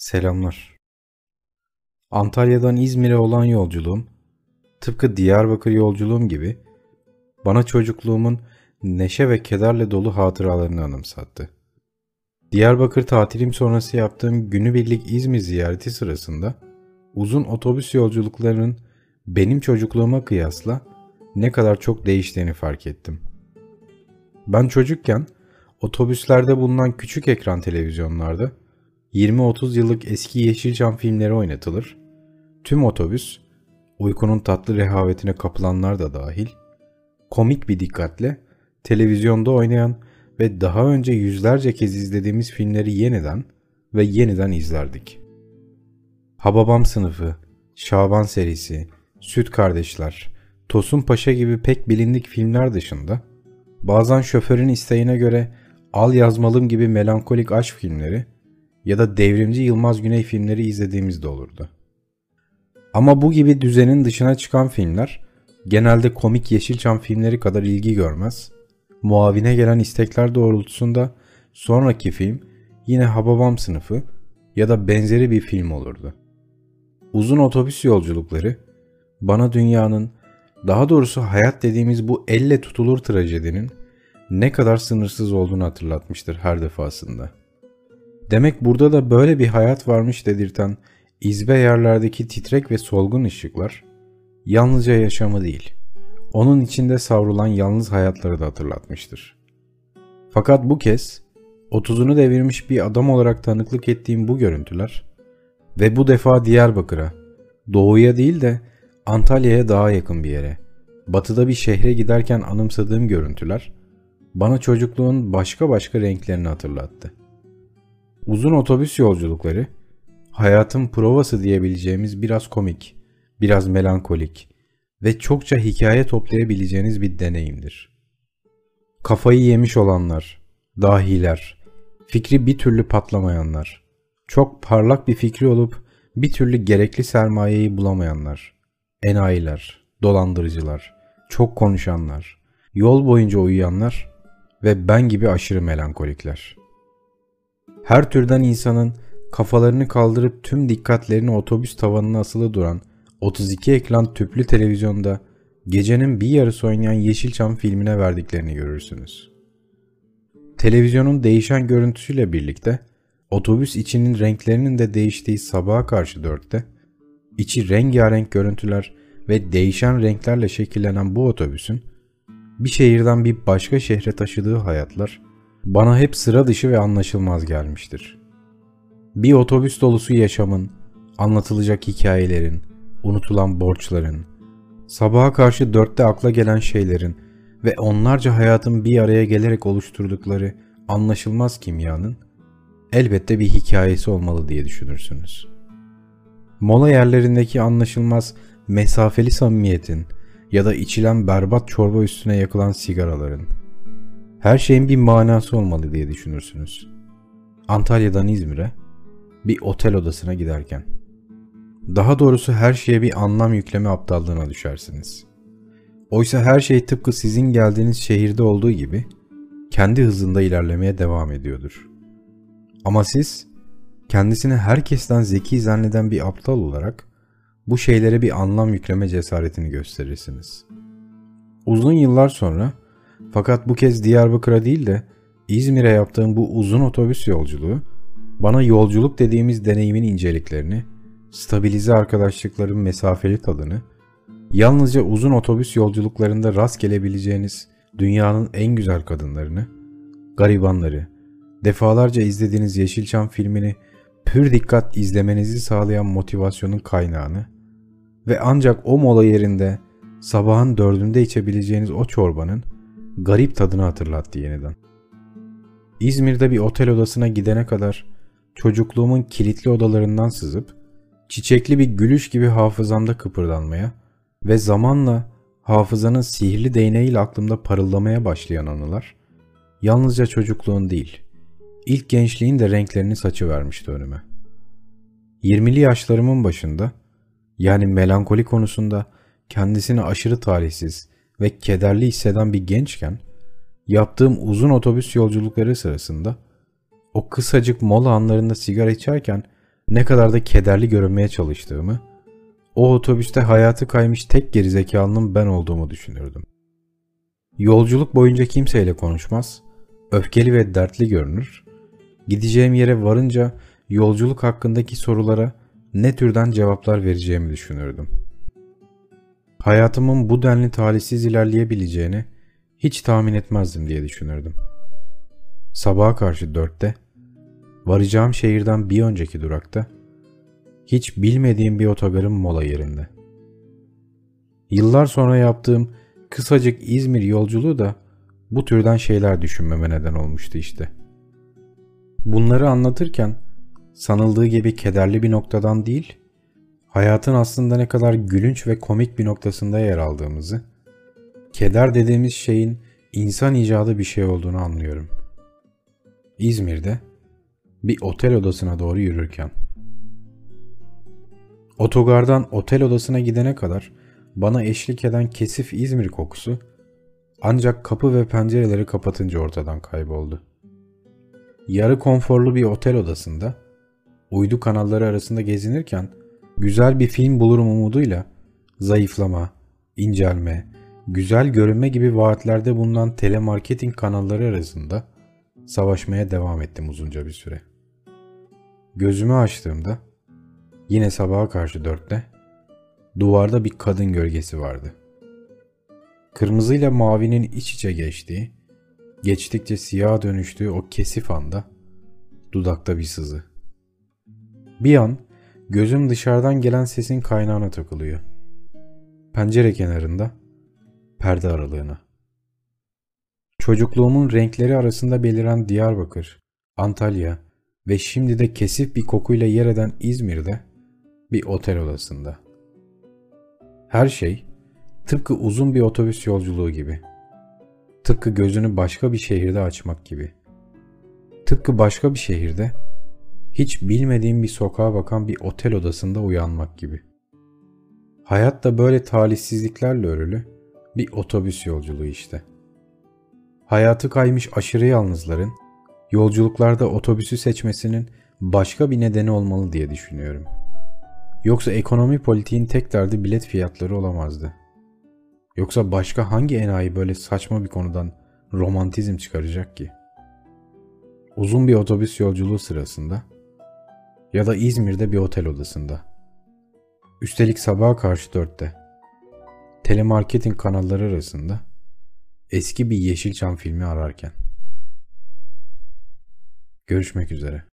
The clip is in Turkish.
Selamlar. Antalya'dan İzmir'e olan yolculuğum, tıpkı Diyarbakır yolculuğum gibi bana çocukluğumun neşe ve kederle dolu hatıralarını anımsattı. Diyarbakır tatilim sonrası yaptığım günübirlik İzmir ziyareti sırasında uzun otobüs yolculuklarının benim çocukluğuma kıyasla ne kadar çok değiştiğini fark ettim. Ben çocukken otobüslerde bulunan küçük ekran televizyonlarda 20-30 yıllık eski Yeşilçam filmleri oynatılır. Tüm otobüs, uykunun tatlı rehavetine kapılanlar da dahil, komik bir dikkatle televizyonda oynayan ve daha önce yüzlerce kez izlediğimiz filmleri yeniden ve yeniden izlerdik. Hababam sınıfı, Şaban serisi, Süt Kardeşler, Tosun Paşa gibi pek bilindik filmler dışında, bazen şoförün isteğine göre Al Yazmalım gibi melankolik aşk filmleri ya da devrimci Yılmaz Güney filmleri izlediğimiz de olurdu. Ama bu gibi düzenin dışına çıkan filmler genelde komik Yeşilçam filmleri kadar ilgi görmez. Muavine gelen istekler doğrultusunda sonraki film yine Hababam sınıfı ya da benzeri bir film olurdu. Uzun otobüs yolculukları bana dünyanın, daha doğrusu hayat dediğimiz bu elle tutulur trajedinin ne kadar sınırsız olduğunu hatırlatmıştır her defasında. Demek burada da böyle bir hayat varmış dedirten izbe yerlerdeki titrek ve solgun ışıklar yalnızca yaşamı değil, onun içinde savrulan yalnız hayatları da hatırlatmıştır. Fakat bu kez 30'unu devirmiş bir adam olarak tanıklık ettiğim bu görüntüler ve bu defa Diyarbakır'a, doğuya değil de Antalya'ya daha yakın bir yere, batıda bir şehre giderken anımsadığım görüntüler bana çocukluğun başka başka renklerini hatırlattı. Uzun otobüs yolculukları, hayatın provası diyebileceğimiz biraz komik, biraz melankolik ve çokça hikaye toplayabileceğiniz bir deneyimdir. Kafayı yemiş olanlar, dahiler, fikri bir türlü patlamayanlar, çok parlak bir fikri olup bir türlü gerekli sermayeyi bulamayanlar, enayiler, dolandırıcılar, çok konuşanlar, yol boyunca uyuyanlar ve ben gibi aşırı melankolikler. Her türden insanın kafalarını kaldırıp tüm dikkatlerini otobüs tavanına asılı duran 32 ekran tüplü televizyonda gecenin bir yarısı oynayan Yeşilçam filmine verdiklerini görürsünüz. Televizyonun değişen görüntüsüyle birlikte otobüs içinin renklerinin de değiştiği sabaha karşı dörtte, içi rengarenk görüntüler ve değişen renklerle şekillenen bu otobüsün bir şehirden bir başka şehre taşıdığı hayatlar bana hep sıra dışı ve anlaşılmaz gelmiştir. Bir otobüs dolusu yaşamın, anlatılacak hikayelerin, unutulan borçların, sabaha karşı dörtte akla gelen şeylerin ve onlarca hayatın bir araya gelerek oluşturdukları anlaşılmaz kimyanın elbette bir hikayesi olmalı diye düşünürsünüz. Mola yerlerindeki anlaşılmaz mesafeli samimiyetin ya da içilen berbat çorba üstüne yakılan sigaraların, her şeyin bir manası olmalı diye düşünürsünüz. Antalya'dan İzmir'e bir otel odasına giderken. Daha doğrusu her şeye bir anlam yükleme aptallığına düşersiniz. Oysa her şey tıpkı sizin geldiğiniz şehirde olduğu gibi kendi hızında ilerlemeye devam ediyordur. Ama siz kendisini herkesten zeki zanneden bir aptal olarak bu şeylere bir anlam yükleme cesaretini gösterirsiniz. Uzun yıllar sonra fakat bu kez Diyarbakır'a değil de İzmir'e yaptığım bu uzun otobüs yolculuğu bana yolculuk dediğimiz deneyimin inceliklerini, stabilize arkadaşlıkların mesafeli tadını, yalnızca uzun otobüs yolculuklarında rast gelebileceğiniz dünyanın en güzel kadınlarını, garibanları, defalarca izlediğiniz Yeşilçam filmini pür dikkat izlemenizi sağlayan motivasyonun kaynağını ve ancak o mola yerinde sabahın dördünde içebileceğiniz o çorbanın garip tadını hatırlattı yeniden. İzmir'de bir otel odasına gidene kadar çocukluğumun kilitli odalarından sızıp çiçekli bir gülüş gibi hafızamda kıpırdanmaya ve zamanla hafızanın sihirli değneğiyle aklımda parıldamaya başlayan anılar yalnızca çocukluğun değil, ilk gençliğin de renklerini saçı vermişti önüme. 20'li yaşlarımın başında yani melankoli konusunda kendisini aşırı talihsiz ve kederli hisseden bir gençken yaptığım uzun otobüs yolculukları sırasında o kısacık mola anlarında sigara içerken ne kadar da kederli görünmeye çalıştığımı, o otobüste hayatı kaymış tek gerizekalının ben olduğumu düşünürdüm. Yolculuk boyunca kimseyle konuşmaz, öfkeli ve dertli görünür. Gideceğim yere varınca yolculuk hakkındaki sorulara ne türden cevaplar vereceğimi düşünürdüm. Hayatımın bu denli talihsiz ilerleyebileceğini hiç tahmin etmezdim diye düşünürdüm. Sabaha karşı dörtte, varacağım şehirden bir önceki durakta, hiç bilmediğim bir otogarın mola yerinde. Yıllar sonra yaptığım kısacık İzmir yolculuğu da bu türden şeyler düşünmeme neden olmuştu işte. Bunları anlatırken sanıldığı gibi kederli bir noktadan değil, hayatın aslında ne kadar gülünç ve komik bir noktasında yer aldığımızı, keder dediğimiz şeyin insan icadı bir şey olduğunu anlıyorum. İzmir'de bir otel odasına doğru yürürken. Otogardan otel odasına gidene kadar bana eşlik eden kesif İzmir kokusu ancak kapı ve pencereleri kapatınca ortadan kayboldu. Yarı konforlu bir otel odasında uydu kanalları arasında gezinirken güzel bir film bulurum umuduyla zayıflama, incelme, güzel görünme gibi vaatlerde bulunan telemarketing kanalları arasında savaşmaya devam ettim uzunca bir süre. Gözümü açtığımda yine sabaha karşı dörtte duvarda bir kadın gölgesi vardı. Kırmızıyla mavinin iç içe geçtiği, geçtikçe siyaha dönüştüğü o kesif anda dudakta bir sızı. Bir an gözüm dışarıdan gelen sesin kaynağına takılıyor. Pencere kenarında, perde aralığına. Çocukluğumun renkleri arasında beliren Diyarbakır, Antalya ve şimdi de kesif bir kokuyla yer eden İzmir'de bir otel odasında. Her şey tıpkı uzun bir otobüs yolculuğu gibi. Tıpkı gözünü başka bir şehirde açmak gibi. Tıpkı başka bir şehirde hiç bilmediğim bir sokağa bakan bir otel odasında uyanmak gibi. Hayat da böyle talihsizliklerle örülü bir otobüs yolculuğu işte. Hayatı kaymış aşırı yalnızların yolculuklarda otobüsü seçmesinin başka bir nedeni olmalı diye düşünüyorum. Yoksa ekonomi politiğin tek derdi bilet fiyatları olamazdı. Yoksa başka hangi enayi böyle saçma bir konudan romantizm çıkaracak ki? Uzun bir otobüs yolculuğu sırasında ya da İzmir'de bir otel odasında. Üstelik sabaha karşı dörtte. Telemarketing kanalları arasında eski bir Yeşilçam filmi ararken. Görüşmek üzere.